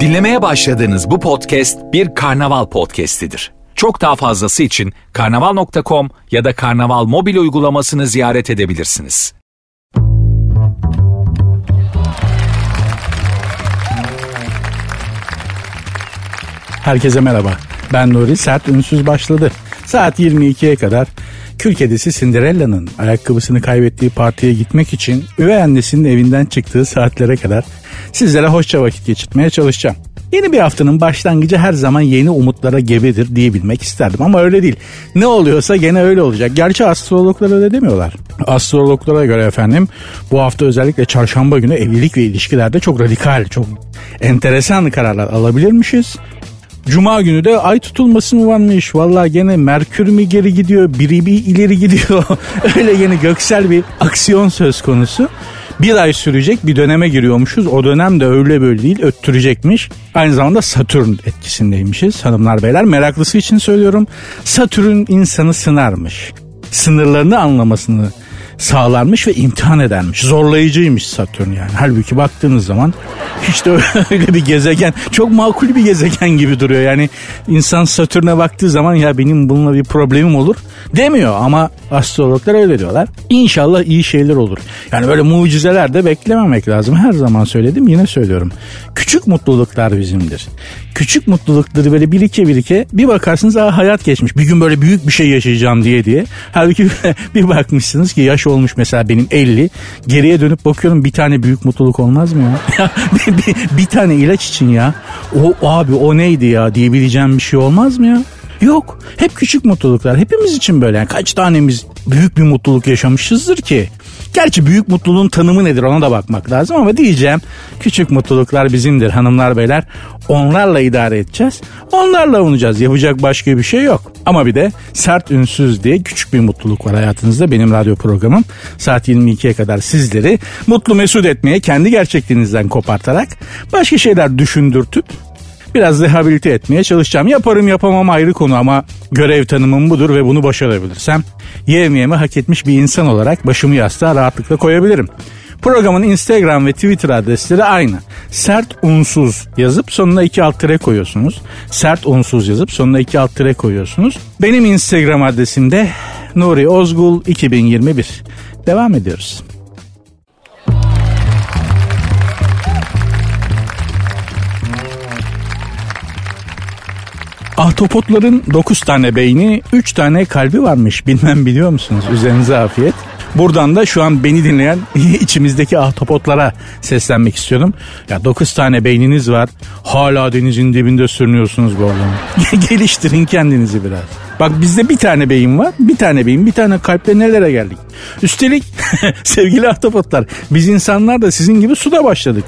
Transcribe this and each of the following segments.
Dinlemeye başladığınız bu podcast bir karnaval podcastidir. Çok daha fazlası için karnaval.com ya da karnaval mobil uygulamasını ziyaret edebilirsiniz. Herkese merhaba. Ben Nuri Sert Ünsüz başladı. Saat 22'ye kadar kül kedisi Cinderella'nın ayakkabısını kaybettiği partiye gitmek için üvey annesinin evinden çıktığı saatlere kadar sizlere hoşça vakit geçirmeye çalışacağım. Yeni bir haftanın başlangıcı her zaman yeni umutlara gebedir diyebilmek isterdim ama öyle değil. Ne oluyorsa gene öyle olacak. Gerçi astrologlar öyle demiyorlar. Astrologlara göre efendim bu hafta özellikle çarşamba günü evlilik ve ilişkilerde çok radikal, çok enteresan kararlar alabilirmişiz. Cuma günü de ay tutulması mı varmış? Vallahi gene Merkür mü geri gidiyor, biri bir ileri gidiyor. Öyle yeni göksel bir aksiyon söz konusu. Bir ay sürecek bir döneme giriyormuşuz. O dönem de öyle böyle değil öttürecekmiş. Aynı zamanda Satürn etkisindeymişiz hanımlar beyler. Meraklısı için söylüyorum. Satürn insanı sınarmış. Sınırlarını anlamasını sağlarmış ve imtihan edermiş. Zorlayıcıymış Satürn yani. Halbuki baktığınız zaman hiç de öyle bir gezegen çok makul bir gezegen gibi duruyor. Yani insan Satürn'e baktığı zaman ya benim bununla bir problemim olur demiyor ama astrologlar öyle diyorlar. İnşallah iyi şeyler olur. Yani böyle mucizeler de beklememek lazım. Her zaman söyledim yine söylüyorum. Küçük mutluluklar bizimdir. Küçük mutlulukları böyle birike birike bir bakarsınız aa hayat geçmiş. Bir gün böyle büyük bir şey yaşayacağım diye diye. Halbuki bir bakmışsınız ki yaş olmuş mesela benim 50. Geriye dönüp bakıyorum bir tane büyük mutluluk olmaz mı ya? bir, bir, bir tane ilaç için ya. O abi o neydi ya diyebileceğim bir şey olmaz mı ya? Yok. Hep küçük mutluluklar. Hepimiz için böyle. Yani kaç tanemiz büyük bir mutluluk yaşamışızdır ki? Gerçi büyük mutluluğun tanımı nedir ona da bakmak lazım ama diyeceğim küçük mutluluklar bizimdir hanımlar beyler. Onlarla idare edeceğiz. Onlarla olacağız. Yapacak başka bir şey yok. Ama bir de sert ünsüz diye küçük bir mutluluk var hayatınızda. Benim radyo programım saat 22'ye kadar sizleri mutlu mesut etmeye kendi gerçekliğinizden kopartarak başka şeyler düşündürtüp biraz rehabilite etmeye çalışacağım. Yaparım yapamam ayrı konu ama görev tanımım budur ve bunu başarabilirsem yevmiyemi hak etmiş bir insan olarak başımı yastığa rahatlıkla koyabilirim. Programın Instagram ve Twitter adresleri aynı. Sert unsuz yazıp sonuna iki alt tere koyuyorsunuz. Sert unsuz yazıp sonuna iki alt tere koyuyorsunuz. Benim Instagram adresim de Nuri Ozgul 2021. Devam ediyoruz. Ahtapotların 9 tane beyni, 3 tane kalbi varmış. Bilmem biliyor musunuz? Üzerinize afiyet. Buradan da şu an beni dinleyen içimizdeki ahtapotlara seslenmek istiyorum. Ya 9 tane beyniniz var. Hala denizin dibinde sürünüyorsunuz bu oğlum. Geliştirin kendinizi biraz. Bak bizde bir tane beyin var. Bir tane beyin, bir tane kalple nelere geldik. Üstelik sevgili ahtapotlar biz insanlar da sizin gibi suda başladık.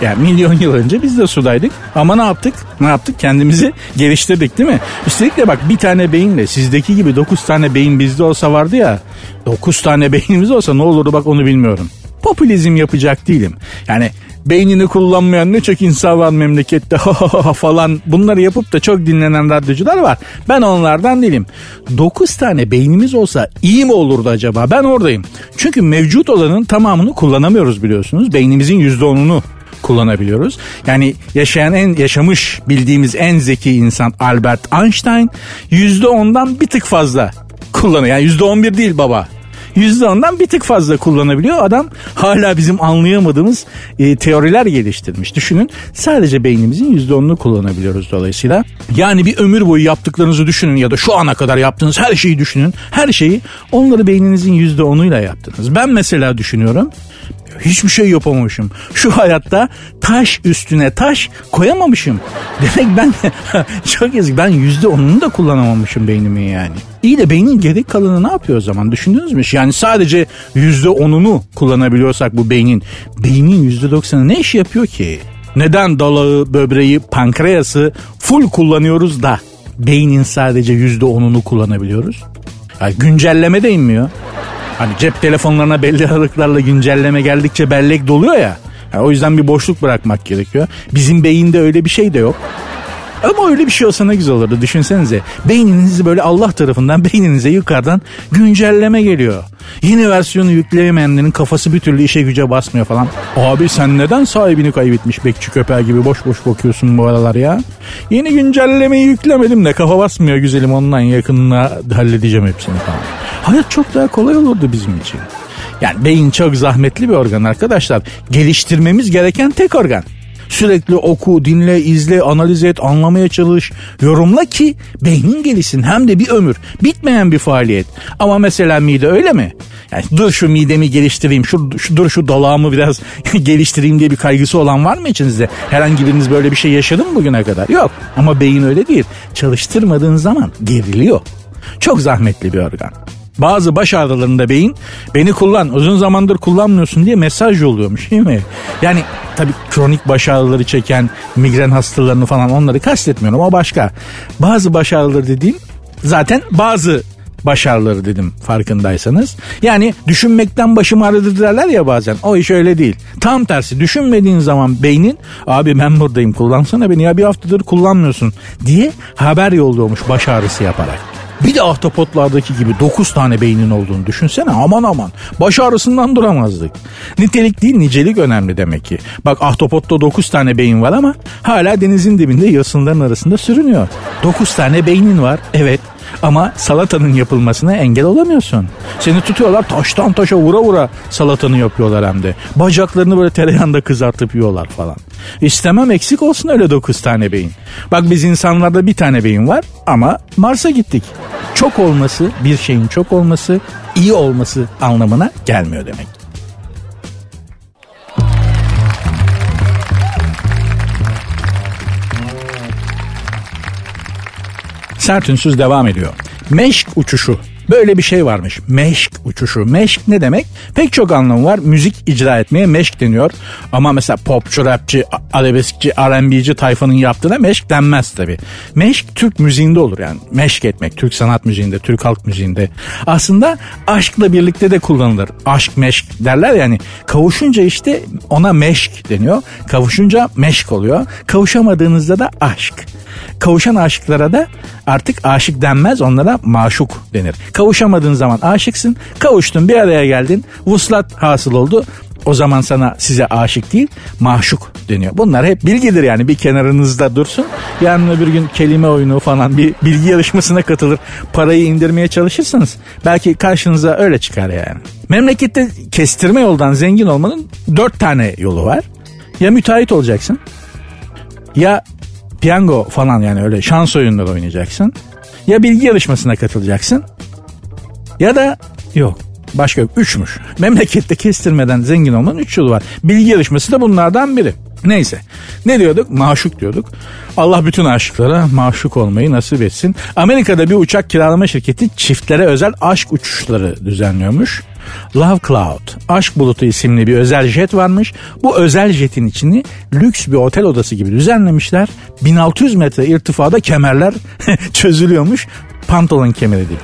Yani milyon yıl önce biz de sudaydık. Ama ne yaptık? Ne yaptık? Kendimizi geliştirdik değil mi? Üstelik de bak bir tane beyinle sizdeki gibi dokuz tane beyin bizde olsa vardı ya. Dokuz tane beynimiz olsa ne olurdu bak onu bilmiyorum. Popülizm yapacak değilim. Yani beynini kullanmayan ne çok insan var memlekette falan bunları yapıp da çok dinlenen radyocular var. Ben onlardan değilim. 9 tane beynimiz olsa iyi mi olurdu acaba? Ben oradayım. Çünkü mevcut olanın tamamını kullanamıyoruz biliyorsunuz. Beynimizin %10'unu kullanabiliyoruz. Yani yaşayan en yaşamış bildiğimiz en zeki insan Albert Einstein %10'dan bir tık fazla kullanıyor. Yani %11 değil baba. %10'dan bir tık fazla kullanabiliyor. Adam hala bizim anlayamadığımız e, teoriler geliştirmiş. Düşünün sadece beynimizin %10'unu kullanabiliyoruz dolayısıyla. Yani bir ömür boyu yaptıklarınızı düşünün ya da şu ana kadar yaptığınız her şeyi düşünün. Her şeyi onları beyninizin %10'uyla yaptınız. Ben mesela düşünüyorum hiçbir şey yapamamışım. Şu hayatta taş üstüne taş koyamamışım. Demek ben çok yazık ben yüzde onunu da kullanamamışım beynimin yani. İyi de beynin gerek kalanı ne yapıyor o zaman düşündünüz mü? Yani sadece yüzde onunu kullanabiliyorsak bu beynin beynin yüzde doksanı ne iş yapıyor ki? Neden dalağı, böbreği, pankreası full kullanıyoruz da beynin sadece yüzde onunu kullanabiliyoruz? Yani güncelleme de inmiyor. Hani cep telefonlarına belli aralıklarla güncelleme geldikçe bellek doluyor ya. Yani o yüzden bir boşluk bırakmak gerekiyor. Bizim beyinde öyle bir şey de yok. Ama öyle bir şey olsa ne güzel olurdu düşünsenize. Beyninizi böyle Allah tarafından beyninize yukarıdan güncelleme geliyor. Yeni versiyonu yükleyemeyenlerin kafası bir türlü işe güce basmıyor falan. Abi sen neden sahibini kaybetmiş bekçi köpeği gibi boş boş bakıyorsun bu aralar ya? Yeni güncellemeyi yüklemedim de kafa basmıyor güzelim ondan yakınına halledeceğim hepsini falan. Hayat çok daha kolay olurdu bizim için. Yani beyin çok zahmetli bir organ arkadaşlar. Geliştirmemiz gereken tek organ. Sürekli oku, dinle, izle, analiz et, anlamaya çalış, yorumla ki beynin gelişsin. Hem de bir ömür. Bitmeyen bir faaliyet. Ama mesela mide öyle mi? Yani dur şu midemi geliştireyim, şu, şu dur şu dalağımı biraz geliştireyim diye bir kaygısı olan var mı içinizde? Herhangi biriniz böyle bir şey yaşadı mı bugüne kadar? Yok. Ama beyin öyle değil. Çalıştırmadığın zaman geriliyor. Çok zahmetli bir organ. Bazı baş ağrılarında beyin beni kullan uzun zamandır kullanmıyorsun diye mesaj yolluyormuş değil mi? Yani tabii kronik baş ağrıları çeken migren hastalarını falan onları kastetmiyorum ama başka. Bazı baş ağrıları dediğim zaten bazı baş ağrıları dedim farkındaysanız. Yani düşünmekten başım ağrıdı derler ya bazen. O iş öyle değil. Tam tersi düşünmediğin zaman beynin abi ben buradayım kullansana beni ya bir haftadır kullanmıyorsun diye haber yolluyormuş baş ağrısı yaparak. Bir de ahtapotlardaki gibi 9 tane beynin olduğunu düşünsene aman aman. Baş ağrısından duramazdık. Nitelik değil nicelik önemli demek ki. Bak ahtapotta 9 tane beyin var ama hala denizin dibinde yosunların arasında sürünüyor. 9 tane beynin var evet ama salatanın yapılmasına engel olamıyorsun. Seni tutuyorlar taştan taşa vura vura salatanı yapıyorlar hem de. Bacaklarını böyle tereyağında kızartıp yiyorlar falan. İstemem eksik olsun öyle 9 tane beyin. Bak biz insanlarda bir tane beyin var ama Mars'a gittik. Çok olması bir şeyin çok olması iyi olması anlamına gelmiyor demek. Sert ünsüz devam ediyor. Meşk uçuşu. Böyle bir şey varmış. Meşk uçuşu. Meşk ne demek? Pek çok anlamı var. Müzik icra etmeye meşk deniyor. Ama mesela popçu, rapçi, arabeskçi, R&B'ci tayfanın yaptığına meşk denmez tabi. Meşk Türk müziğinde olur yani. Meşk etmek. Türk sanat müziğinde, Türk halk müziğinde. Aslında aşkla birlikte de kullanılır. Aşk meşk derler yani. Kavuşunca işte ona meşk deniyor. Kavuşunca meşk oluyor. Kavuşamadığınızda da aşk. Kavuşan aşıklara da artık aşık denmez onlara maşuk denir. Kavuşamadığın zaman aşıksın. Kavuştun bir araya geldin. Vuslat hasıl oldu. O zaman sana size aşık değil maşuk deniyor. Bunlar hep bilgidir yani bir kenarınızda dursun. Yarın öbür gün kelime oyunu falan bir bilgi yarışmasına katılır. Parayı indirmeye çalışırsanız belki karşınıza öyle çıkar yani. Memlekette kestirme yoldan zengin olmanın dört tane yolu var. Ya müteahhit olacaksın ya piyango falan yani öyle şans oyunları oynayacaksın. Ya bilgi yarışmasına katılacaksın ya da yok başka yok. Üçmüş. Memlekette kestirmeden zengin olmanın üç yolu var. Bilgi yarışması da bunlardan biri. Neyse. Ne diyorduk? Maşuk diyorduk. Allah bütün aşıklara maşuk olmayı nasip etsin. Amerika'da bir uçak kiralama şirketi çiftlere özel aşk uçuşları düzenliyormuş. Love Cloud, Aşk Bulutu isimli bir özel jet varmış. Bu özel jetin içini lüks bir otel odası gibi düzenlemişler. 1600 metre irtifada kemerler çözülüyormuş. Pantolon kemeri değil,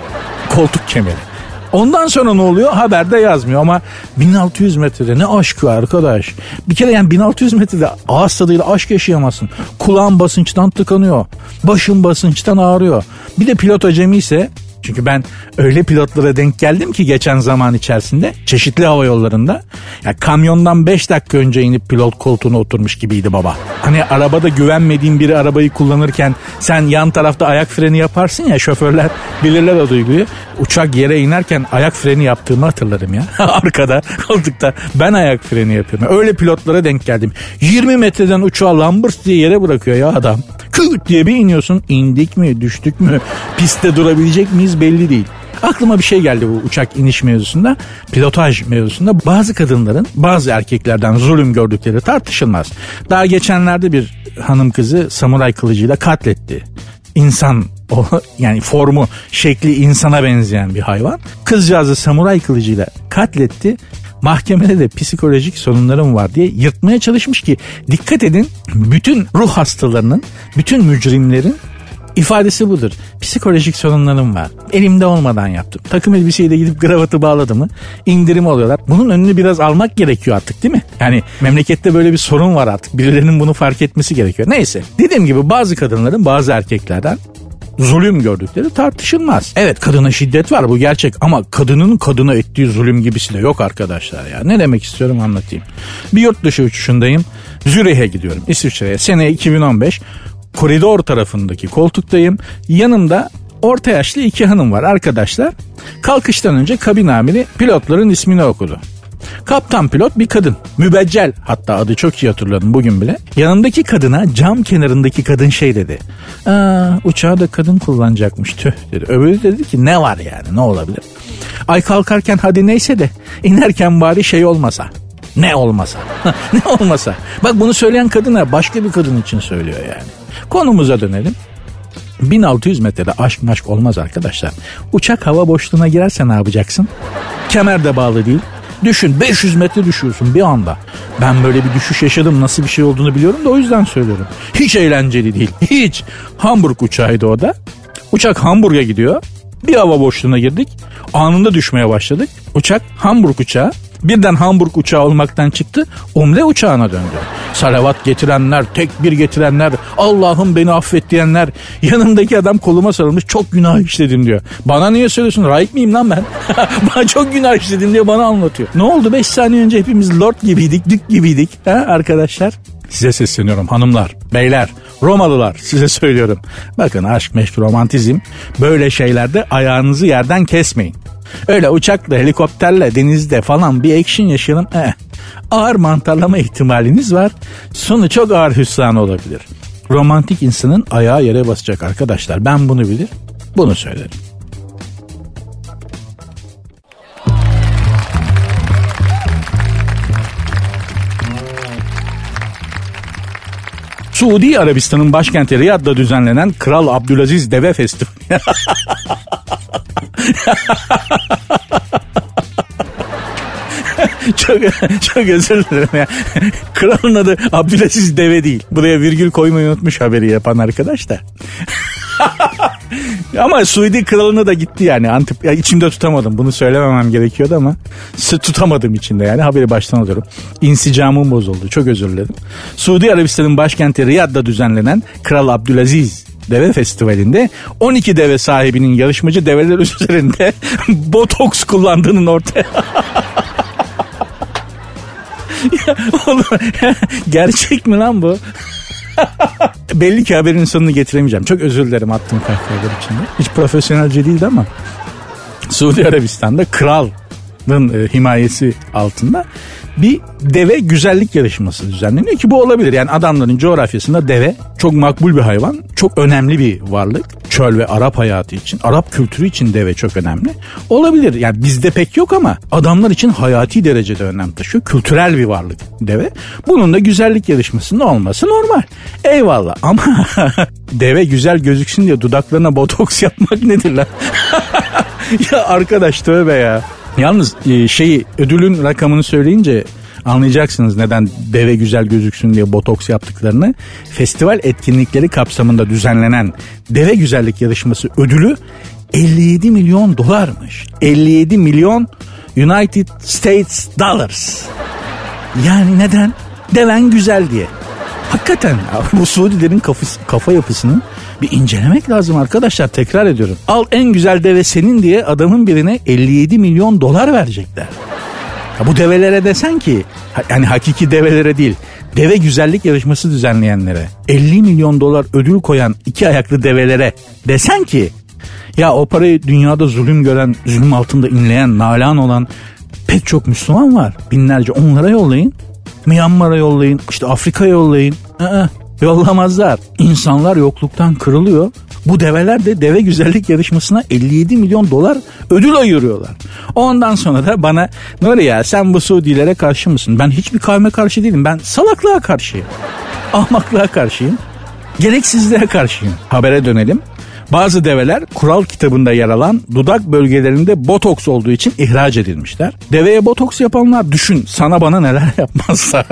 koltuk kemeri. Ondan sonra ne oluyor? Haberde yazmıyor ama 1600 metrede ne aşkı arkadaş. Bir kere yani 1600 metrede ağız tadıyla aşk yaşayamazsın. Kulağın basınçtan tıkanıyor. Başın basınçtan ağrıyor. Bir de pilot acemi ise çünkü ben öyle pilotlara denk geldim ki geçen zaman içerisinde çeşitli hava yollarında. Ya kamyondan 5 dakika önce inip pilot koltuğuna oturmuş gibiydi baba. Hani arabada güvenmediğin biri arabayı kullanırken sen yan tarafta ayak freni yaparsın ya şoförler bilirler o duyguyu. Uçak yere inerken ayak freni yaptığımı hatırlarım ya. Arkada koltukta ben ayak freni yapıyorum. Öyle pilotlara denk geldim. 20 metreden uçağı lambırt diye yere bırakıyor ya adam. Küt diye bir iniyorsun. İndik mi düştük mü pistte durabilecek miyiz belli değil. Aklıma bir şey geldi bu uçak iniş mevzusunda. Pilotaj mevzusunda bazı kadınların bazı erkeklerden zulüm gördükleri tartışılmaz. Daha geçenlerde bir hanım kızı samuray kılıcıyla katletti. İnsan o yani formu, şekli insana benzeyen bir hayvan. Kızcağızı samuray kılıcıyla katletti mahkemede de psikolojik sorunlarım var diye yırtmaya çalışmış ki dikkat edin bütün ruh hastalarının, bütün mücrimlerin ifadesi budur. Psikolojik sorunlarım var. Elimde olmadan yaptım. Takım elbiseyi de gidip kravatı bağladı mı indirim alıyorlar. Bunun önünü biraz almak gerekiyor artık değil mi? Yani memlekette böyle bir sorun var artık. Birilerinin bunu fark etmesi gerekiyor. Neyse. Dediğim gibi bazı kadınların bazı erkeklerden zulüm gördükleri tartışılmaz. Evet kadına şiddet var bu gerçek ama kadının kadına ettiği zulüm gibisi de yok arkadaşlar ya. Ne demek istiyorum anlatayım. Bir yurt dışı uçuşundayım. Zürih'e gidiyorum İsviçre'ye. Sene 2015 koridor tarafındaki koltuktayım. Yanımda orta yaşlı iki hanım var arkadaşlar. Kalkıştan önce kabin amiri pilotların ismini okudu. Kaptan pilot bir kadın. Mübeccel hatta adı çok iyi hatırladım bugün bile. Yanındaki kadına cam kenarındaki kadın şey dedi. Aa, uçağı da kadın kullanacakmış tüh dedi. Öbürü dedi ki ne var yani ne olabilir? Ay kalkarken hadi neyse de inerken bari şey olmasa. Ne olmasa. ne olmasa. Bak bunu söyleyen kadına başka bir kadın için söylüyor yani. Konumuza dönelim. 1600 metrede aşk maşk olmaz arkadaşlar. Uçak hava boşluğuna girerse ne yapacaksın? Kemer de bağlı değil. Düşün 500 metre düşüyorsun bir anda. Ben böyle bir düşüş yaşadım nasıl bir şey olduğunu biliyorum da o yüzden söylüyorum. Hiç eğlenceli değil hiç. Hamburg uçağıydı o da. Uçak Hamburg'a gidiyor. Bir hava boşluğuna girdik. Anında düşmeye başladık. Uçak Hamburg uçağı. Birden Hamburg uçağı olmaktan çıktı. Umle uçağına döndü. Salavat getirenler, tekbir getirenler, Allah'ım beni affet diyenler. Yanımdaki adam koluma sarılmış çok günah işledim diyor. Bana niye söylüyorsun? Raik miyim lan ben? bana çok günah işledim diye bana anlatıyor. Ne oldu 5 saniye önce hepimiz lord gibiydik, dük gibiydik ha arkadaşlar? Size sesleniyorum hanımlar, beyler, Romalılar size söylüyorum. Bakın aşk, meşk, romantizm böyle şeylerde ayağınızı yerden kesmeyin. Öyle uçakla, helikopterle, denizde falan bir action yaşayalım. Eh, ağır mantarlama ihtimaliniz var. Sonu çok ağır hüsran olabilir. Romantik insanın ayağı yere basacak arkadaşlar. Ben bunu bilir, bunu söylerim. Suudi Arabistan'ın başkenti Riyad'da düzenlenen Kral Abdülaziz Deve Festivali. çok çok özür dilerim ya. Kralın adı Abdülaziz Deve değil. Buraya virgül koymayı unutmuş haberi yapan arkadaş da. ama Suudi kralına da gitti yani. Antip, ya içimde tutamadım. Bunu söylememem gerekiyordu ama tutamadım içinde yani. Haberi baştan alıyorum. İnsicamım bozuldu. Çok özür dilerim. Suudi Arabistan'ın başkenti Riyad'da düzenlenen Kral Abdülaziz Deve Festivali'nde 12 deve sahibinin yarışmacı develer üzerinde botoks kullandığının ortaya ya, oğlum, gerçek mi lan bu? Belli ki haberin sonunu getiremeyeceğim. Çok özür dilerim attığım kahkahalar içinde. Hiç profesyonelce değildi ama Suudi Arabistan'da kralın e, himayesi altında bir deve güzellik yarışması düzenleniyor ki bu olabilir. Yani adamların coğrafyasında deve çok makbul bir hayvan, çok önemli bir varlık. Çöl ve Arap hayatı için, Arap kültürü için deve çok önemli. Olabilir. Yani bizde pek yok ama adamlar için hayati derecede önem taşıyor. Kültürel bir varlık deve. Bunun da güzellik yarışmasında olması normal. Eyvallah ama deve güzel gözüksün diye dudaklarına botoks yapmak nedir lan? ya arkadaş tövbe ya. Yalnız e, şeyi ödülün rakamını söyleyince anlayacaksınız neden deve güzel gözüksün diye botoks yaptıklarını. Festival etkinlikleri kapsamında düzenlenen deve güzellik yarışması ödülü 57 milyon dolarmış. 57 milyon United States Dollars. Yani neden? Deven güzel diye. Hakikaten bu Suudilerin kafası, kafa yapısını bir incelemek lazım arkadaşlar tekrar ediyorum. Al en güzel deve senin diye adamın birine 57 milyon dolar verecekler. Ya bu develere desen ki yani hakiki develere değil deve güzellik yarışması düzenleyenlere 50 milyon dolar ödül koyan iki ayaklı develere desen ki ya o parayı dünyada zulüm gören, zulüm altında inleyen, nalan olan pek çok Müslüman var. Binlerce onlara yollayın. Myanmar'a yollayın, işte Afrika'ya yollayın. Aa, Yollamazlar. İnsanlar yokluktan kırılıyor. Bu develer de deve güzellik yarışmasına 57 milyon dolar ödül ayırıyorlar. Ondan sonra da bana Nuri ya sen bu Suudilere karşı mısın? Ben hiçbir kavme karşı değilim. Ben salaklığa karşıyım. Ahmaklığa karşıyım. Gereksizliğe karşıyım. Habere dönelim. Bazı develer kural kitabında yer alan dudak bölgelerinde botoks olduğu için ihraç edilmişler. Deveye botoks yapanlar düşün sana bana neler yapmazlar.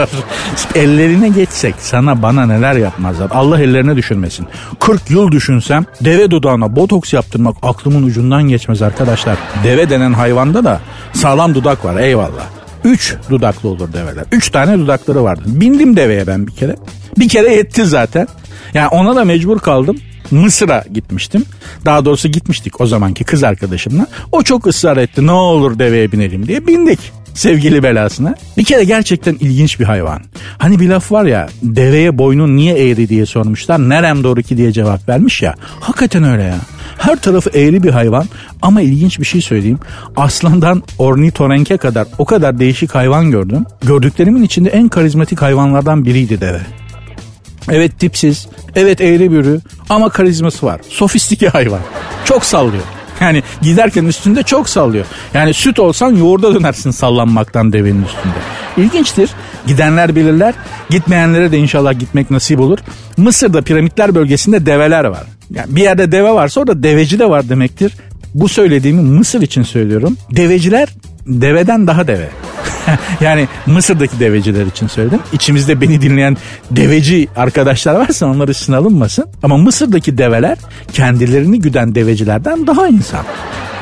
Ellerine geçsek sana bana neler yapmazlar. Allah ellerine düşürmesin. 40 yıl düşünsem deve dudağına botoks yaptırmak aklımın ucundan geçmez arkadaşlar. Deve denen hayvanda da sağlam dudak var eyvallah. Üç dudaklı olur develer. Üç tane dudakları vardı. Bindim deveye ben bir kere. Bir kere yetti zaten. Yani ona da mecbur kaldım. Mısır'a gitmiştim. Daha doğrusu gitmiştik o zamanki kız arkadaşımla. O çok ısrar etti ne olur deveye binelim diye bindik sevgili belasına. Bir kere gerçekten ilginç bir hayvan. Hani bir laf var ya deveye boynun niye eğri diye sormuşlar. Nerem doğru ki diye cevap vermiş ya. Hakikaten öyle ya. Her tarafı eğri bir hayvan ama ilginç bir şey söyleyeyim. Aslandan ornitorenke kadar o kadar değişik hayvan gördüm. Gördüklerimin içinde en karizmatik hayvanlardan biriydi deve. Evet tipsiz, evet eğri bürü ama karizması var. Sofistike hayvan. Çok sallıyor. Yani giderken üstünde çok sallıyor. Yani süt olsan yoğurda dönersin sallanmaktan devenin üstünde. İlginçtir. Gidenler bilirler. Gitmeyenlere de inşallah gitmek nasip olur. Mısır'da piramitler bölgesinde develer var. Yani bir yerde deve varsa orada deveci de var demektir. Bu söylediğimi Mısır için söylüyorum. Deveciler deveden daha deve. yani Mısır'daki deveciler için söyledim. İçimizde beni dinleyen deveci arkadaşlar varsa onlar üstüne alınmasın. Ama Mısır'daki develer kendilerini güden devecilerden daha insan.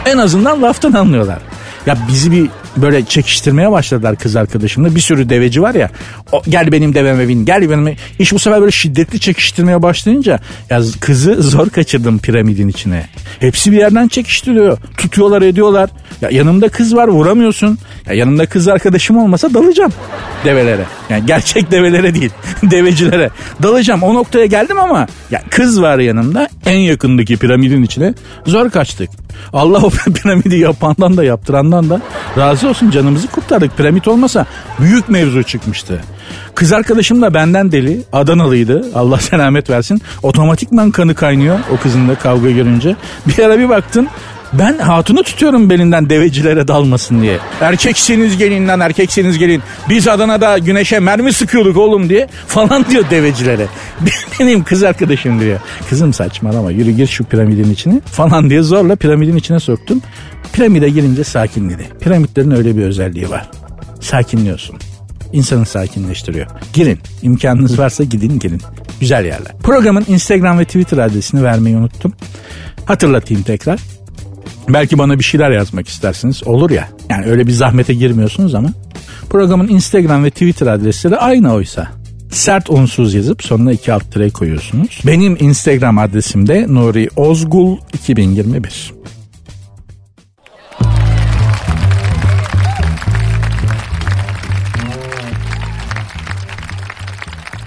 En azından laftan anlıyorlar. Ya bizi bir böyle çekiştirmeye başladılar kız arkadaşımla. Bir sürü deveci var ya. O, gel benim deveme bin gel benim. İş bu sefer böyle şiddetli çekiştirmeye başlayınca ya kızı zor kaçırdım piramidin içine. Hepsi bir yerden çekiştiriyor. Tutuyorlar ediyorlar. Ya yanımda kız var vuramıyorsun. Ya yanımda kız arkadaşım olmasa dalacağım develere. Yani gerçek develere değil devecilere. Dalacağım o noktaya geldim ama ya kız var yanımda en yakındaki piramidin içine zor kaçtık. Allah o piramidi yapandan da yaptırandan da razı olsun canımızı kurtardık. Piramit olmasa büyük mevzu çıkmıştı. Kız arkadaşım da benden deli. Adanalıydı. Allah selamet versin. Otomatikman kanı kaynıyor o kızın da kavga görünce. Bir ara bir baktın ben hatunu tutuyorum belinden devecilere dalmasın diye. Erkekseniz gelin lan erkekseniz gelin. Biz Adana'da güneşe mermi sıkıyorduk oğlum diye falan diyor devecilere. Benim kız arkadaşım diyor. Kızım saçmalama yürü gir şu piramidin içine falan diye zorla piramidin içine soktum. Piramide girince sakinledi. Piramitlerin öyle bir özelliği var. Sakinliyorsun. İnsanı sakinleştiriyor. Girin. İmkanınız varsa gidin gelin. Güzel yerler. Programın Instagram ve Twitter adresini vermeyi unuttum. Hatırlatayım tekrar. Belki bana bir şeyler yazmak istersiniz. Olur ya. Yani öyle bir zahmete girmiyorsunuz ama. Programın Instagram ve Twitter adresleri aynı oysa. Sert unsuz yazıp sonuna iki alt tire koyuyorsunuz. Benim Instagram adresim de Nuri Ozgul 2021.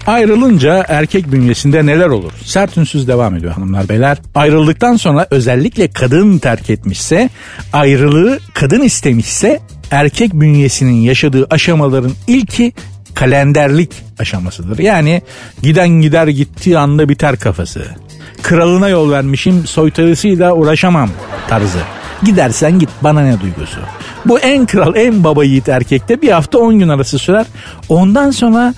Ayrılınca erkek bünyesinde neler olur? Sert ünsüz devam ediyor hanımlar beyler. Ayrıldıktan sonra özellikle kadın terk etmişse, ayrılığı kadın istemişse erkek bünyesinin yaşadığı aşamaların ilki kalenderlik aşamasıdır. Yani giden gider gittiği anda biter kafası. Kralına yol vermişim soytarısıyla uğraşamam tarzı. Gidersen git bana ne duygusu. Bu en kral en baba yiğit erkekte bir hafta 10 gün arası sürer. Ondan sonra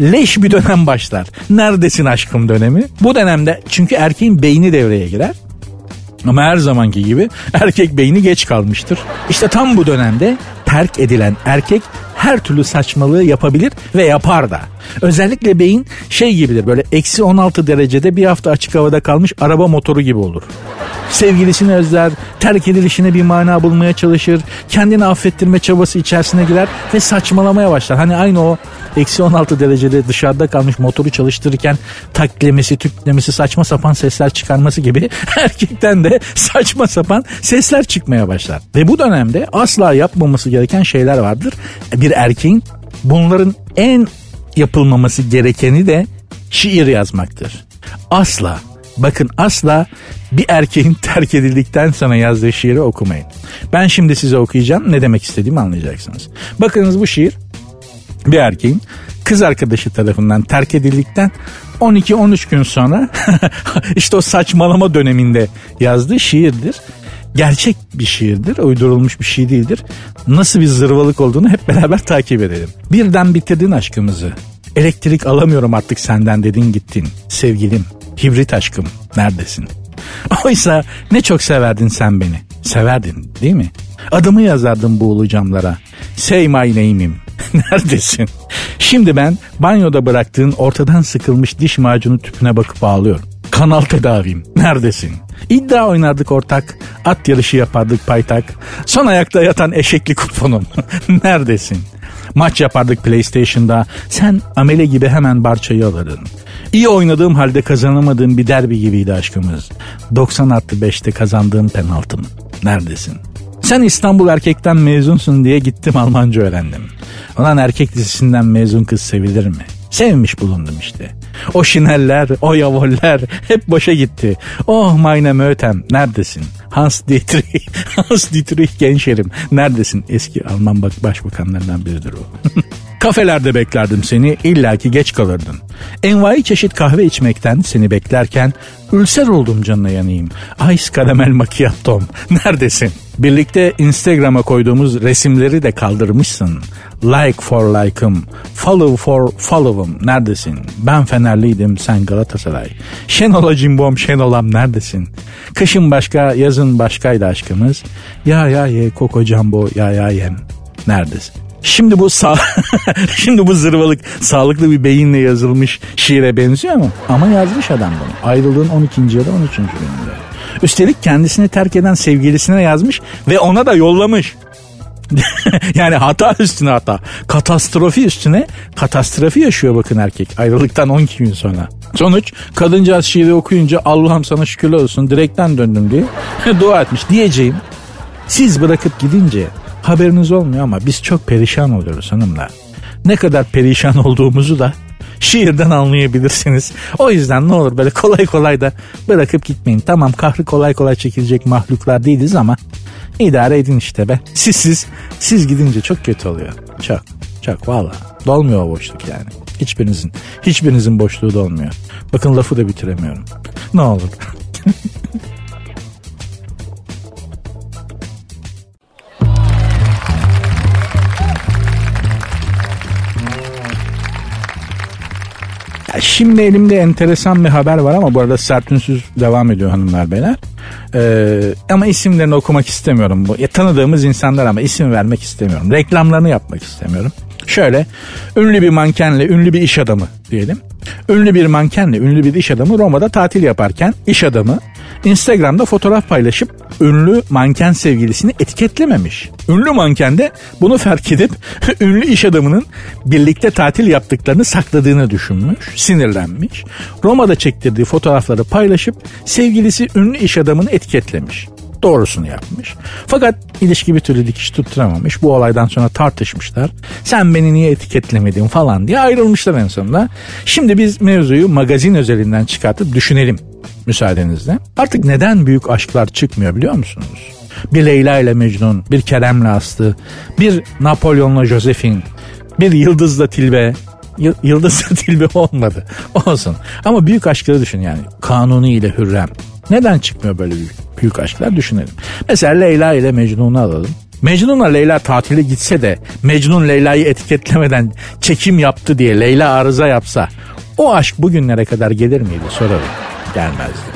leş bir dönem başlar. Neredesin aşkım dönemi. Bu dönemde çünkü erkeğin beyni devreye girer. Ama her zamanki gibi erkek beyni geç kalmıştır. İşte tam bu dönemde terk edilen erkek her türlü saçmalığı yapabilir ve yapar da. Özellikle beyin şey gibidir böyle eksi 16 derecede bir hafta açık havada kalmış araba motoru gibi olur. Sevgilisini özler, terk edilişine bir mana bulmaya çalışır, kendini affettirme çabası içerisine girer ve saçmalamaya başlar. Hani aynı o eksi 16 derecede dışarıda kalmış motoru çalıştırırken taklemesi, tüplemesi, saçma sapan sesler çıkarması gibi erkekten de saçma sapan sesler çıkmaya başlar. Ve bu dönemde asla yapmaması gereken şeyler vardır. Bir erkeğin bunların en yapılmaması gerekeni de şiir yazmaktır. Asla Bakın asla bir erkeğin terk edildikten sonra yazdığı şiiri okumayın. Ben şimdi size okuyacağım ne demek istediğimi anlayacaksınız. Bakınız bu şiir bir erkeğin kız arkadaşı tarafından terk edildikten 12-13 gün sonra işte o saçmalama döneminde yazdığı şiirdir. Gerçek bir şiirdir, uydurulmuş bir şey değildir. Nasıl bir zırvalık olduğunu hep beraber takip edelim. Birden bitirdin aşkımızı. Elektrik alamıyorum artık senden dedin gittin. Sevgilim, hibrit aşkım neredesin? Oysa ne çok severdin sen beni. Severdin değil mi? Adımı yazardım buğulu camlara. Say my name'im. Neredesin? Şimdi ben banyoda bıraktığın ortadan sıkılmış diş macunu tüpüne bakıp ağlıyorum. Kanal tedavim. Neredesin? İddia oynardık ortak. At yarışı yapardık paytak. Son ayakta yatan eşekli kuponum. Neredesin? Maç yapardık PlayStation'da. Sen amele gibi hemen barçayı alırdın. İyi oynadığım halde kazanamadığım bir derbi gibiydi aşkımız. 90 artı 5'te kazandığım penaltım. Neredesin? Sen İstanbul erkekten mezunsun diye gittim Almanca öğrendim. Ulan erkek lisesinden mezun kız sevilir mi? Sevmiş bulundum işte. O şineller, o yavoller hep boşa gitti. Oh meine Mötem neredesin? Hans Dietrich, Hans Dietrich Gençerim neredesin? Eski Alman başbakanlarından biridir o. Kafelerde beklerdim seni illaki geç kalırdın. Envai çeşit kahve içmekten seni beklerken ülser oldum canına yanayım. Ice karamel macchiatom neredesin? Birlikte Instagram'a koyduğumuz resimleri de kaldırmışsın. Like for like'ım, follow for follow'ım neredesin? Ben Fenerliydim sen Galatasaray. Şenola cimbom Şenolam neredesin? Kışın başka yazın başkaydı aşkımız. Ya ya ye koko cambo ya ya yem neredesin? Şimdi bu sağ şimdi bu zırvalık sağlıklı bir beyinle yazılmış şiire benziyor mu? Ama yazmış adam bunu. Ayrılığın 12. ya da 13. gününde. Üstelik kendisini terk eden sevgilisine yazmış ve ona da yollamış. yani hata üstüne hata. Katastrofi üstüne katastrofi yaşıyor bakın erkek. Ayrılıktan 12 gün sonra. Sonuç kadıncağız şiiri okuyunca Allah'ım sana şükürler olsun direkten döndüm diye dua etmiş. Diyeceğim siz bırakıp gidince haberiniz olmuyor ama biz çok perişan oluyoruz hanımlar. Ne kadar perişan olduğumuzu da şiirden anlayabilirsiniz. O yüzden ne olur böyle kolay kolay da bırakıp gitmeyin. Tamam kahrı kolay kolay çekilecek mahluklar değiliz ama idare edin işte be. Siz siz siz gidince çok kötü oluyor. Çok çok valla. Dolmuyor o boşluk yani. Hiçbirinizin hiçbirinizin boşluğu dolmuyor. Bakın lafı da bitiremiyorum. Ne olur. Şimdi elimde enteresan bir haber var ama bu arada sert ünsüz devam ediyor hanımlar beyler. Ee, ama isimlerini okumak istemiyorum. Bu, ya, tanıdığımız insanlar ama isim vermek istemiyorum. Reklamlarını yapmak istemiyorum. Şöyle ünlü bir mankenle ünlü bir iş adamı diyelim. Ünlü bir mankenle ünlü bir iş adamı Roma'da tatil yaparken iş adamı Instagram'da fotoğraf paylaşıp ünlü manken sevgilisini etiketlememiş. Ünlü manken de bunu fark edip ünlü iş adamının birlikte tatil yaptıklarını sakladığını düşünmüş, sinirlenmiş. Roma'da çektirdiği fotoğrafları paylaşıp sevgilisi ünlü iş adamını etiketlemiş doğrusunu yapmış. Fakat ilişki bir türlü dikiş tutturamamış. Bu olaydan sonra tartışmışlar. Sen beni niye etiketlemedin falan diye ayrılmışlar en sonunda. Şimdi biz mevzuyu magazin özelinden çıkartıp düşünelim müsaadenizle. Artık neden büyük aşklar çıkmıyor biliyor musunuz? Bir Leyla ile Mecnun, bir Kerem'le Aslı, bir Napolyon'la Josephine, bir Yıldız'la Tilbe, Yıldız'la Tilbe olmadı. Olsun. Ama büyük aşkları düşün yani. Kanuni ile Hürrem. Neden çıkmıyor böyle büyük, büyük aşklar düşünelim. Mesela Leyla ile Mecnun'u alalım. Mecnun'la Leyla tatile gitse de Mecnun Leyla'yı etiketlemeden çekim yaptı diye Leyla arıza yapsa o aşk bugünlere kadar gelir miydi sorarım. Gelmezdi.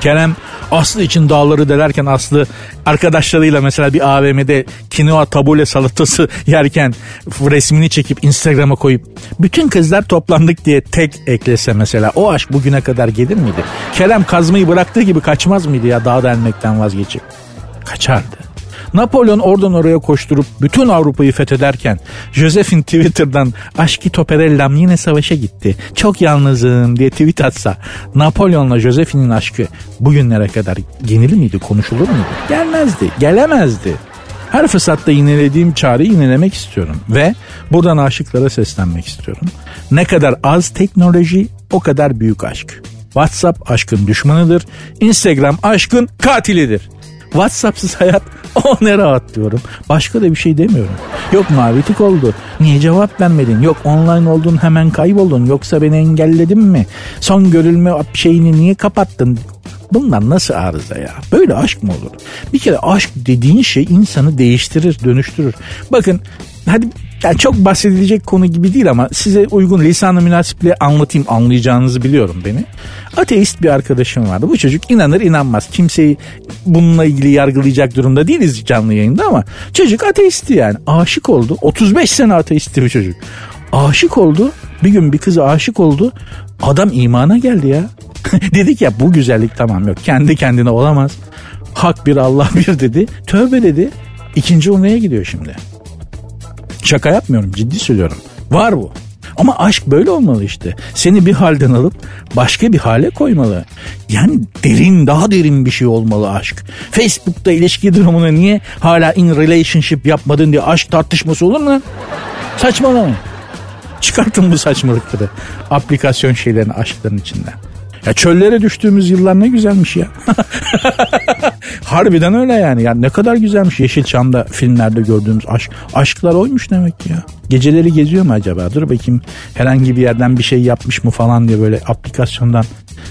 Kerem Aslı için dağları delerken Aslı arkadaşlarıyla mesela bir AVM'de kinoa tabule salatası yerken resmini çekip Instagram'a koyup bütün kızlar toplandık diye tek eklese mesela o aşk bugüne kadar gelir miydi? Kerem kazmayı bıraktığı gibi kaçmaz mıydı ya dağ delmekten vazgeçip? Kaçardı. Napolyon oradan oraya koşturup bütün Avrupa'yı fethederken Josephine Twitter'dan aşkı toperellam yine savaşa gitti. Çok yalnızım diye tweet atsa Napolyon'la Josephine'in aşkı bugünlere kadar yenilir miydi konuşulur muydu? Gelmezdi, gelemezdi. Her fırsatta yinelediğim çağrıyı yinelemek istiyorum ve buradan aşıklara seslenmek istiyorum. Ne kadar az teknoloji o kadar büyük aşk. WhatsApp aşkın düşmanıdır. Instagram aşkın katilidir. WhatsApp'sız hayat o ne rahat diyorum. Başka da bir şey demiyorum. Yok mavi tık oldu. Niye cevap vermedin? Yok online oldun hemen kayboldun. Yoksa beni engelledin mi? Son görülme şeyini niye kapattın? Bunlar nasıl arıza ya? Böyle aşk mı olur? Bir kere aşk dediğin şey insanı değiştirir, dönüştürür. Bakın hadi Yani çok bahsedilecek konu gibi değil ama size uygun lisan-ı münasiple anlatayım anlayacağınızı biliyorum beni. Ateist bir arkadaşım vardı. Bu çocuk inanır inanmaz. Kimseyi bununla ilgili yargılayacak durumda değiliz canlı yayında ama çocuk ateisti yani. Aşık oldu. 35 sene ateisti bu çocuk. Aşık oldu. Bir gün bir kıza aşık oldu. Adam imana geldi ya. Dedik ya bu güzellik tamam yok. Kendi kendine olamaz. Hak bir Allah bir dedi. Tövbe dedi. İkinci umreye gidiyor şimdi. Şaka yapmıyorum ciddi söylüyorum. Var bu. Ama aşk böyle olmalı işte. Seni bir halden alıp başka bir hale koymalı. Yani derin daha derin bir şey olmalı aşk. Facebook'ta ilişki durumuna niye hala in relationship yapmadın diye aşk tartışması olur mu? Saçmalamayın. Çıkartın bu saçmalıkları. Aplikasyon şeylerini aşkların içinden. Ya çöllere düştüğümüz yıllar ne güzelmiş ya. Harbiden öyle yani. yani. Ne kadar güzelmiş Yeşilçam'da filmlerde gördüğümüz aşk. Aşklar oymuş demek ya. Geceleri geziyor mu acaba? Dur bakayım herhangi bir yerden bir şey yapmış mı falan diye böyle aplikasyondan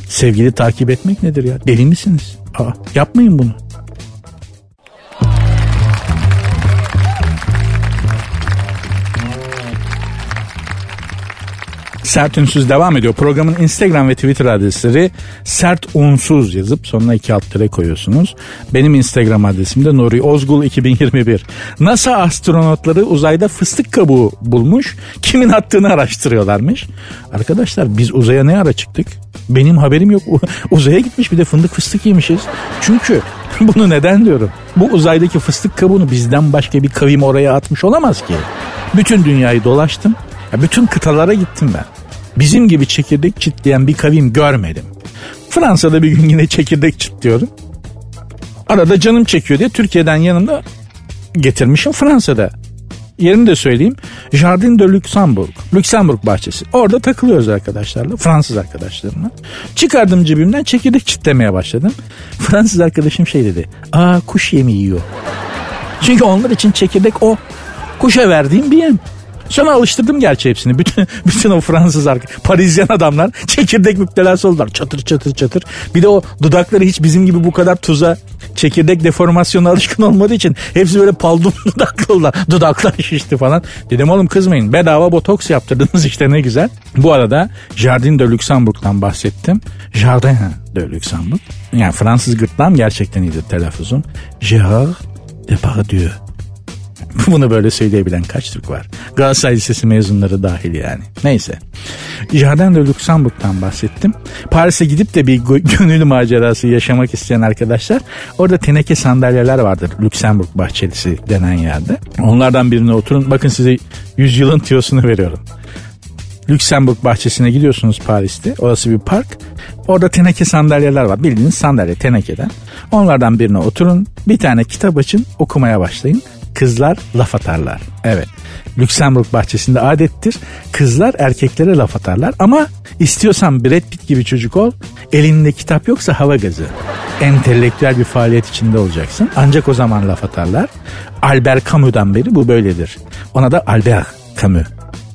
sevgili takip etmek nedir ya? Deli misiniz? Aa, yapmayın bunu. Sert Unsuz devam ediyor. Programın Instagram ve Twitter adresleri Sert Unsuz yazıp sonuna iki alt tere koyuyorsunuz. Benim Instagram adresim de Nuri Ozgul 2021. NASA astronotları uzayda fıstık kabuğu bulmuş. Kimin attığını araştırıyorlarmış. Arkadaşlar biz uzaya ne ara çıktık? Benim haberim yok. Uzaya gitmiş bir de fındık fıstık yemişiz. Çünkü bunu neden diyorum? Bu uzaydaki fıstık kabuğunu bizden başka bir kavim oraya atmış olamaz ki. Bütün dünyayı dolaştım. Ya bütün kıtalara gittim ben. Bizim gibi çekirdek çitleyen bir kavim görmedim. Fransa'da bir gün yine çekirdek çitliyorum. Arada canım çekiyor diye Türkiye'den yanımda getirmişim Fransa'da. Yerini de söyleyeyim. Jardin de Luxembourg. Luxembourg bahçesi. Orada takılıyoruz arkadaşlarla. Fransız arkadaşlarımla. Çıkardım cebimden çekirdek çitlemeye başladım. Fransız arkadaşım şey dedi. Aa kuş yemi yiyor. Çünkü onlar için çekirdek o. Kuşa verdiğim bir yem. Sonra alıştırdım gerçi hepsini. Bütün, bütün o Fransız arka, Parisyen adamlar çekirdek müptelası oldular. Çatır çatır çatır. Bir de o dudakları hiç bizim gibi bu kadar tuza çekirdek deformasyona alışkın olmadığı için hepsi böyle paldum dudaklı oldular. Dudaklar şişti falan. Dedim oğlum kızmayın bedava botoks yaptırdınız işte ne güzel. Bu arada Jardin de Luxembourg'dan bahsettim. Jardin de Luxembourg. Yani Fransız gırtlağım gerçekten iyidir telaffuzum. Gérard Depardieu Bunu böyle söyleyebilen kaç Türk var? Galatasaray Lisesi mezunları dahil yani. Neyse. Jardin de Luxembourg'dan bahsettim. Paris'e gidip de bir gönüllü macerası yaşamak isteyen arkadaşlar orada teneke sandalyeler vardır. Luxembourg bahçelisi denen yerde. Onlardan birine oturun. Bakın size yüzyılın tiyosunu veriyorum. Luxembourg bahçesine gidiyorsunuz Paris'te. Orası bir park. Orada teneke sandalyeler var. Bildiğiniz sandalye tenekeden. Onlardan birine oturun. Bir tane kitap açın. Okumaya başlayın kızlar laf atarlar. Evet. Lüksemburg bahçesinde adettir. Kızlar erkeklere laf atarlar ama istiyorsan Brad Pitt gibi çocuk ol. Elinde kitap yoksa hava gazı. Entelektüel bir faaliyet içinde olacaksın. Ancak o zaman laf atarlar. Albert Camus'dan beri bu böyledir. Ona da Albert Camus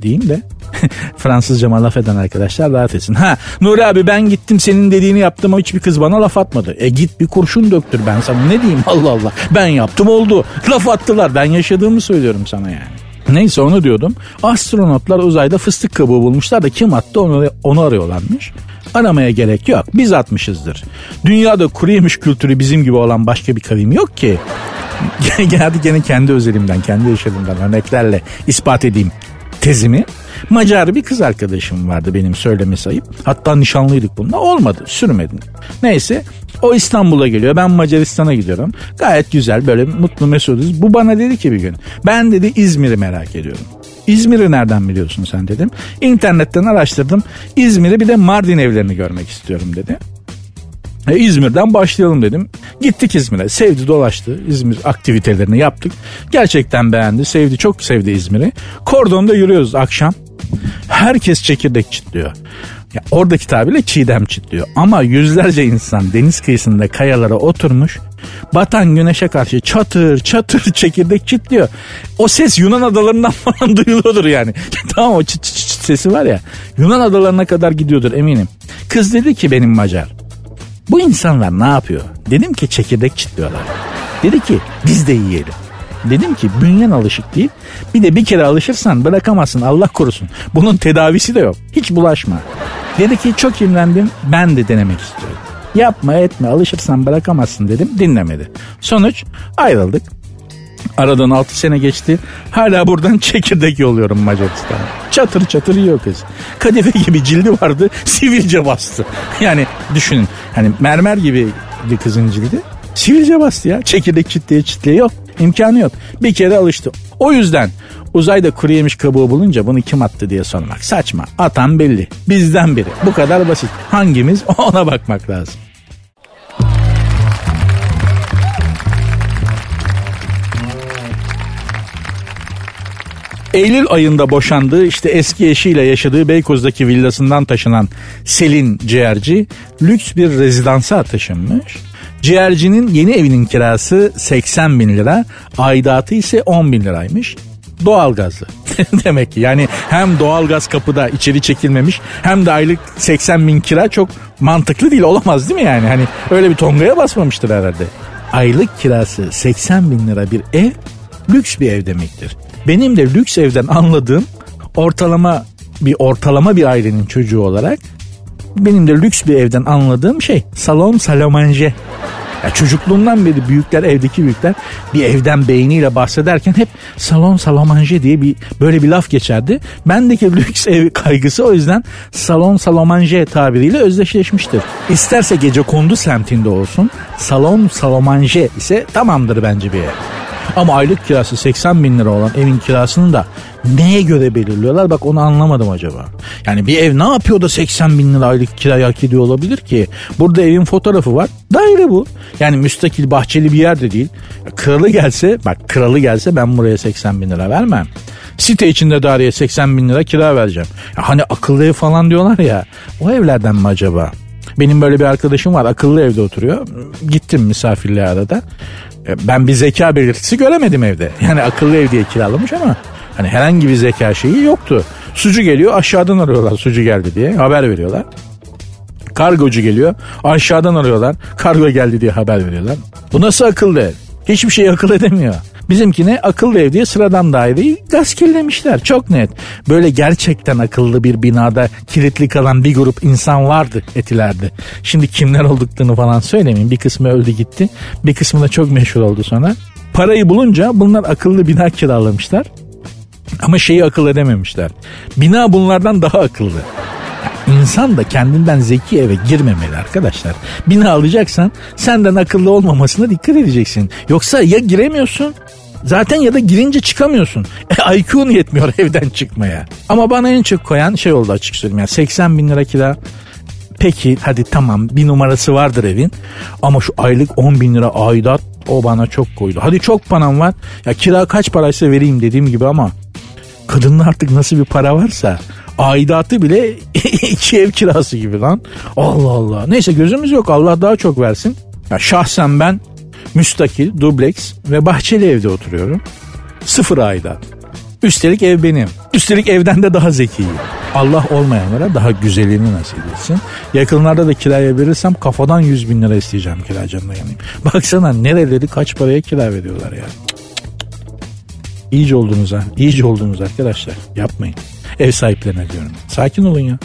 diyeyim de Fransızca laf eden arkadaşlar rahat etsin. Ha Nuri abi ben gittim senin dediğini yaptım ama hiçbir kız bana laf atmadı. E git bir kurşun döktür ben sana ne diyeyim Allah Allah. Ben yaptım oldu. Laf attılar ben yaşadığımı söylüyorum sana yani. Neyse onu diyordum. Astronotlar uzayda fıstık kabuğu bulmuşlar da kim attı onu, onu arıyorlarmış. Aramaya gerek yok. Biz atmışızdır. Dünyada kuru kültürü bizim gibi olan başka bir kavim yok ki. Hadi gene kendi özelimden, kendi yaşadığımdan örneklerle ispat edeyim tezimi. Macar bir kız arkadaşım vardı benim söyleme sayıp. Hatta nişanlıydık bununla. Olmadı. Sürmedi. Neyse o İstanbul'a geliyor. Ben Macaristan'a gidiyorum. Gayet güzel böyle mutlu mesuduz. Bu bana dedi ki bir gün. Ben dedi İzmir'i merak ediyorum. İzmir'i nereden biliyorsun sen dedim. İnternetten araştırdım. İzmir'i bir de Mardin evlerini görmek istiyorum dedi. E, İzmir'den başlayalım dedim. Gittik İzmir'e. Sevdi dolaştı. İzmir aktivitelerini yaptık. Gerçekten beğendi. Sevdi çok sevdi İzmir'i. Kordonda yürüyoruz akşam. Herkes çekirdek çitliyor. Ya oradaki tabirle çiğdem çitliyor. Ama yüzlerce insan deniz kıyısında kayalara oturmuş. Batan güneşe karşı çatır çatır çekirdek çitliyor. O ses Yunan adalarından falan duyuluyordur yani. tamam o çıt çıt çıt sesi var ya. Yunan adalarına kadar gidiyordur eminim. Kız dedi ki benim Macar. Bu insanlar ne yapıyor? Dedim ki çekirdek çitliyorlar. Dedi ki biz de yiyelim. Dedim ki bünyen alışık değil. Bir de bir kere alışırsan bırakamazsın Allah korusun. Bunun tedavisi de yok. Hiç bulaşma. Dedi ki çok imrendim ben de denemek istiyorum. Yapma etme alışırsan bırakamazsın dedim dinlemedi. Sonuç ayrıldık. Aradan 6 sene geçti. Hala buradan çekirdek yolluyorum Macaristan'a. Çatır çatır yiyor kız. Kadife gibi cildi vardı sivilce bastı. Yani düşünün hani mermer gibi kızın cildi. Sivilce bastı ya. Çekirdek çitleye çitleye yok. İmkanı yok. Bir kere alıştı. O yüzden uzayda kuru yemiş kabuğu bulunca bunu kim attı diye sormak saçma. Atan belli. Bizden biri. Bu kadar basit. Hangimiz ona bakmak lazım. Eylül ayında boşandığı işte eski eşiyle yaşadığı Beykoz'daki villasından taşınan Selin Ciğerci lüks bir rezidansa taşınmış. Ciğercinin yeni evinin kirası 80 bin lira, aidatı ise 10 bin liraymış. Doğalgazlı. Demek ki yani hem doğalgaz kapıda içeri çekilmemiş hem de aylık 80 bin kira çok mantıklı değil olamaz değil mi yani? Hani öyle bir tongaya basmamıştır herhalde. Aylık kirası 80 bin lira bir ev lüks bir ev demektir. Benim de lüks evden anladığım ortalama bir ortalama bir ailenin çocuğu olarak benim de lüks bir evden anladığım şey salon salamanje. Ya çocukluğumdan beri büyükler evdeki büyükler bir evden beyniyle bahsederken hep salon salamanje diye bir böyle bir laf geçerdi. Bendeki lüks ev kaygısı o yüzden salon salamanje tabiriyle özdeşleşmiştir. İsterse gece kondu semtinde olsun salon salamanje ise tamamdır bence bir ev. Ama aylık kirası 80 bin lira olan evin kirasını da neye göre belirliyorlar? Bak onu anlamadım acaba. Yani bir ev ne yapıyor da 80 bin lira aylık kirayı hak ediyor olabilir ki? Burada evin fotoğrafı var. Daire bu. Yani müstakil bahçeli bir yer de değil. Kralı gelse bak kralı gelse ben buraya 80 bin lira vermem. Site içinde daireye 80 bin lira kira vereceğim. Ya hani akıllı ev falan diyorlar ya. O evlerden mi acaba? Benim böyle bir arkadaşım var akıllı evde oturuyor. Gittim misafirliğe arada. E, ben bir zeka belirtisi göremedim evde. Yani akıllı ev diye kiralamış ama hani herhangi bir zeka şeyi yoktu. Sucu geliyor aşağıdan arıyorlar sucu geldi diye haber veriyorlar. Kargocu geliyor aşağıdan arıyorlar kargo geldi diye haber veriyorlar. Bu nasıl akıllı? Hiçbir şey akıl edemiyor. Bizimkine akıllı ev diye sıradan daireyi gaskillemişler. Çok net. Böyle gerçekten akıllı bir binada kilitli kalan bir grup insan vardı etilerde. Şimdi kimler olduklarını falan söylemeyeyim. Bir kısmı öldü gitti. Bir kısmı da çok meşhur oldu sonra. Parayı bulunca bunlar akıllı bina kiralamışlar. Ama şeyi akıl edememişler. Bina bunlardan daha akıllı. İnsan da kendinden zeki eve girmemeli arkadaşlar. Bina alacaksan senden akıllı olmamasına dikkat edeceksin. Yoksa ya giremiyorsun Zaten ya da girince çıkamıyorsun. E, IQ'un yetmiyor evden çıkmaya. Ama bana en çok koyan şey oldu açık söyleyeyim. Yani 80 bin lira kira Peki hadi tamam bir numarası vardır evin ama şu aylık 10 bin lira aidat o bana çok koydu. Hadi çok param var ya kira kaç paraysa vereyim dediğim gibi ama kadının artık nasıl bir para varsa aidatı bile iki ev kirası gibi lan. Allah Allah. Neyse gözümüz yok Allah daha çok versin. Ya şahsen ben müstakil, dubleks ve bahçeli evde oturuyorum. Sıfır aidat. Üstelik ev benim. Üstelik evden de daha zekiyim. Allah olmayanlara daha güzelini nasip etsin. Yakınlarda da kiraya verirsem kafadan 100 bin lira isteyeceğim kiracımda yanayım. Baksana nereleri kaç paraya kira veriyorlar ya. İyice oldunuz ha. İyice oldunuz arkadaşlar. Yapmayın. Ev sahiplerine diyorum. Sakin olun ya.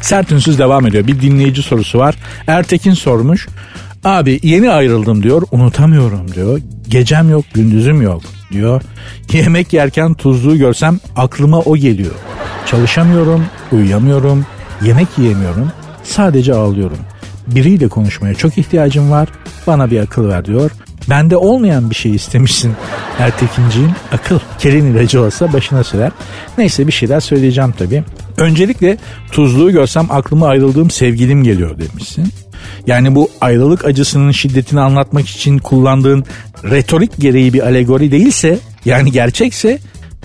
Sert ünsüz devam ediyor. Bir dinleyici sorusu var. Ertekin sormuş. Abi yeni ayrıldım diyor. Unutamıyorum diyor. Gecem yok, gündüzüm yok diyor. Yemek yerken tuzluğu görsem aklıma o geliyor. Çalışamıyorum, uyuyamıyorum, yemek yiyemiyorum. Sadece ağlıyorum. Biriyle konuşmaya çok ihtiyacım var. Bana bir akıl ver diyor. Bende olmayan bir şey istemişsin Ertekinciğim. Akıl. Kelin ilacı olsa başına sürer. Neyse bir şeyler söyleyeceğim tabii. Öncelikle tuzluğu görsem aklıma ayrıldığım sevgilim geliyor demişsin. Yani bu ayrılık acısının şiddetini anlatmak için kullandığın retorik gereği bir alegori değilse yani gerçekse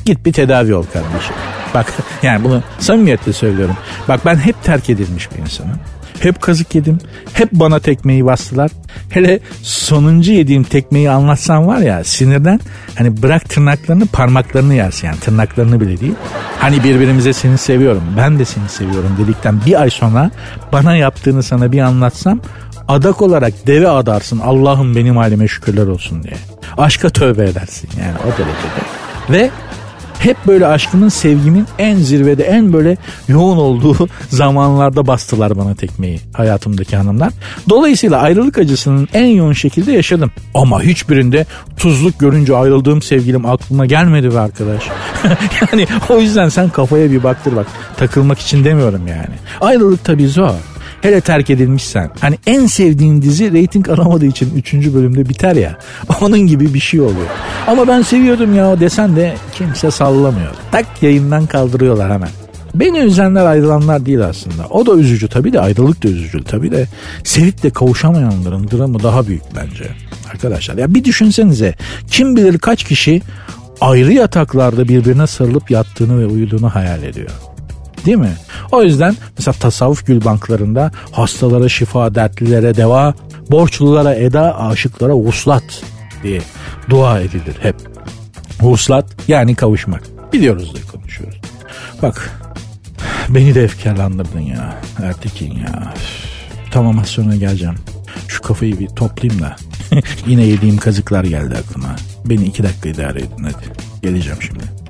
git bir tedavi ol kardeşim. Bak yani bunu samimiyetle söylüyorum. Bak ben hep terk edilmiş bir insanım. Hep kazık yedim. Hep bana tekmeyi bastılar. Hele sonuncu yediğim tekmeyi anlatsam var ya sinirden hani bırak tırnaklarını parmaklarını yersin yani tırnaklarını bile değil. Hani birbirimize seni seviyorum ben de seni seviyorum dedikten bir ay sonra bana yaptığını sana bir anlatsam adak olarak deve adarsın Allah'ım benim halime şükürler olsun diye. Aşka tövbe edersin yani o derecede. Ve hep böyle aşkımın sevgimin en zirvede en böyle yoğun olduğu zamanlarda bastılar bana tekmeyi hayatımdaki hanımlar. Dolayısıyla ayrılık acısının en yoğun şekilde yaşadım. Ama hiçbirinde tuzluk görünce ayrıldığım sevgilim aklıma gelmedi be arkadaş. yani o yüzden sen kafaya bir baktır bak. Takılmak için demiyorum yani. Ayrılık tabii zor. Hele terk edilmişsen. Hani en sevdiğin dizi reyting alamadığı için 3. bölümde biter ya. Onun gibi bir şey oluyor. Ama ben seviyordum ya desen de kimse sallamıyor. Tak yayından kaldırıyorlar hemen. Beni üzenler ayrılanlar değil aslında. O da üzücü tabii de ayrılık da üzücü tabii de. Sevip de kavuşamayanların dramı daha büyük bence. Arkadaşlar ya bir düşünsenize kim bilir kaç kişi ayrı yataklarda birbirine sarılıp yattığını ve uyuduğunu hayal ediyor. Değil mi? O yüzden mesela tasavvuf gül banklarında hastalara şifa, dertlilere deva, borçlulara eda, aşıklara vuslat diye dua edilir hep. Vuslat yani kavuşmak. Biliyoruz da konuşuyoruz. Bak beni de efkarlandırdın ya Ertekin ya. Tamam az sonra geleceğim. Şu kafayı bir toplayayım da. Yine yediğim kazıklar geldi aklıma. Beni iki dakika idare edin hadi. Geleceğim şimdi.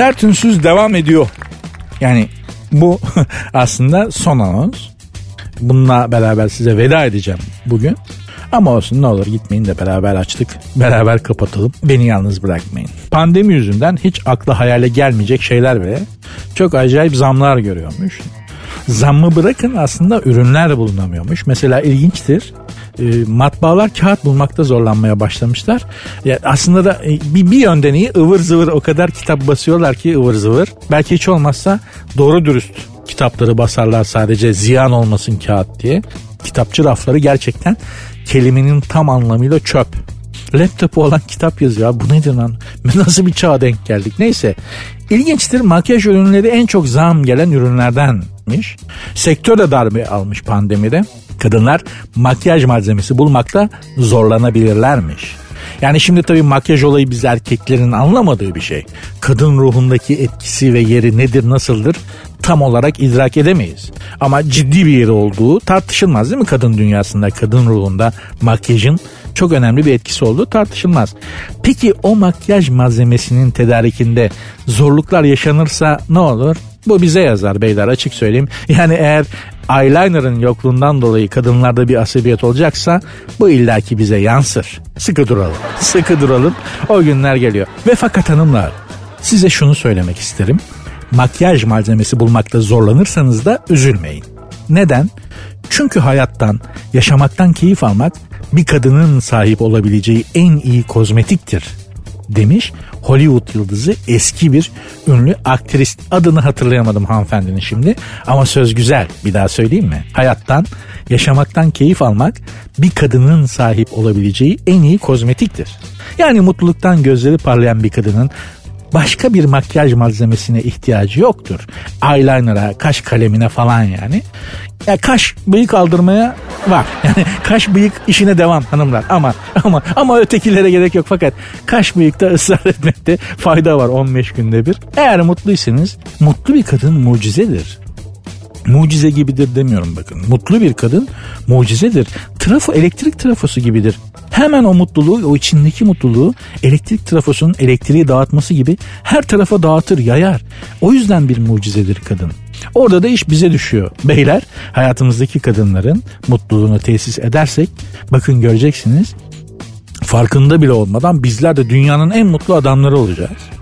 Sert ünsüz devam ediyor. Yani bu aslında son anons. Bununla beraber size veda edeceğim bugün. Ama olsun ne olur gitmeyin de beraber açtık. Beraber kapatalım. Beni yalnız bırakmayın. Pandemi yüzünden hiç akla hayale gelmeyecek şeyler bile çok acayip zamlar görüyormuş. Zammı bırakın aslında ürünler bulunamıyormuş. Mesela ilginçtir e, matbaalar kağıt bulmakta zorlanmaya başlamışlar. Ya aslında da e, bir, bir yönden iyi ıvır zıvır o kadar kitap basıyorlar ki ıvır zıvır. Belki hiç olmazsa doğru dürüst kitapları basarlar sadece ziyan olmasın kağıt diye. Kitapçı rafları gerçekten kelimenin tam anlamıyla çöp. Laptopu olan kitap yazıyor. Bu nedir lan? Nasıl bir çağa denk geldik? Neyse. İlginçtir makyaj ürünleri en çok zam gelen ürünlerdenmiş. Sektör de darbe almış pandemide kadınlar makyaj malzemesi bulmakta zorlanabilirlermiş. Yani şimdi tabii makyaj olayı biz erkeklerin anlamadığı bir şey. Kadın ruhundaki etkisi ve yeri nedir nasıldır tam olarak idrak edemeyiz. Ama ciddi bir yeri olduğu tartışılmaz değil mi kadın dünyasında, kadın ruhunda makyajın çok önemli bir etkisi olduğu tartışılmaz. Peki o makyaj malzemesinin tedarikinde zorluklar yaşanırsa ne olur? Bu bize yazar beyler açık söyleyeyim. Yani eğer eyeliner'ın yokluğundan dolayı kadınlarda bir asabiyet olacaksa bu illaki bize yansır. Sıkı duralım. Sıkı duralım. O günler geliyor. Ve fakat hanımlar size şunu söylemek isterim. Makyaj malzemesi bulmakta zorlanırsanız da üzülmeyin. Neden? Çünkü hayattan, yaşamaktan keyif almak bir kadının sahip olabileceği en iyi kozmetiktir demiş Hollywood yıldızı eski bir ünlü aktris. Adını hatırlayamadım hanımefendinin şimdi ama söz güzel bir daha söyleyeyim mi? Hayattan, yaşamaktan keyif almak bir kadının sahip olabileceği en iyi kozmetiktir. Yani mutluluktan gözleri parlayan bir kadının başka bir makyaj malzemesine ihtiyacı yoktur. Eyeliner'a, kaş kalemine falan yani. Ya kaş bıyık aldırmaya var. Yani kaş bıyık işine devam hanımlar. Ama ama ama ötekilere gerek yok. Fakat kaş bıyıkta ısrar etmekte fayda var 15 günde bir. Eğer mutluysanız mutlu bir kadın mucizedir mucize gibidir demiyorum bakın. Mutlu bir kadın mucizedir. Trafo elektrik trafosu gibidir. Hemen o mutluluğu, o içindeki mutluluğu elektrik trafosunun elektriği dağıtması gibi her tarafa dağıtır, yayar. O yüzden bir mucizedir kadın. Orada da iş bize düşüyor. Beyler hayatımızdaki kadınların mutluluğunu tesis edersek bakın göreceksiniz farkında bile olmadan bizler de dünyanın en mutlu adamları olacağız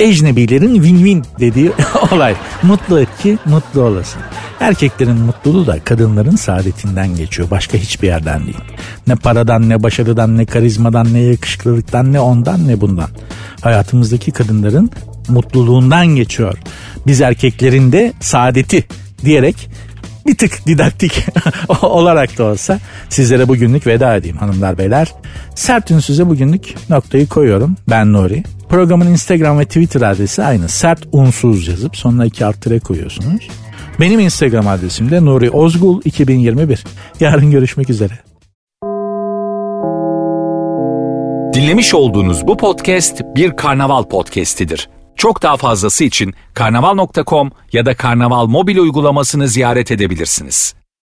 ecnebilerin win-win dediği olay. Mutlu et ki mutlu olasın. Erkeklerin mutluluğu da kadınların saadetinden geçiyor. Başka hiçbir yerden değil. Ne paradan ne başarıdan ne karizmadan ne yakışıklılıktan ne ondan ne bundan. Hayatımızdaki kadınların mutluluğundan geçiyor. Biz erkeklerin de saadeti diyerek bir tık didaktik olarak da olsa sizlere bugünlük veda edeyim hanımlar beyler. Sert Ünsüz'e bugünlük noktayı koyuyorum. Ben Nuri. Programın Instagram ve Twitter adresi aynı. Sert Unsuz yazıp sonuna iki alt koyuyorsunuz. Benim Instagram adresim de Nuri Ozgul 2021. Yarın görüşmek üzere. Dinlemiş olduğunuz bu podcast bir karnaval podcastidir. Çok daha fazlası için karnaval.com ya da karnaval mobil uygulamasını ziyaret edebilirsiniz.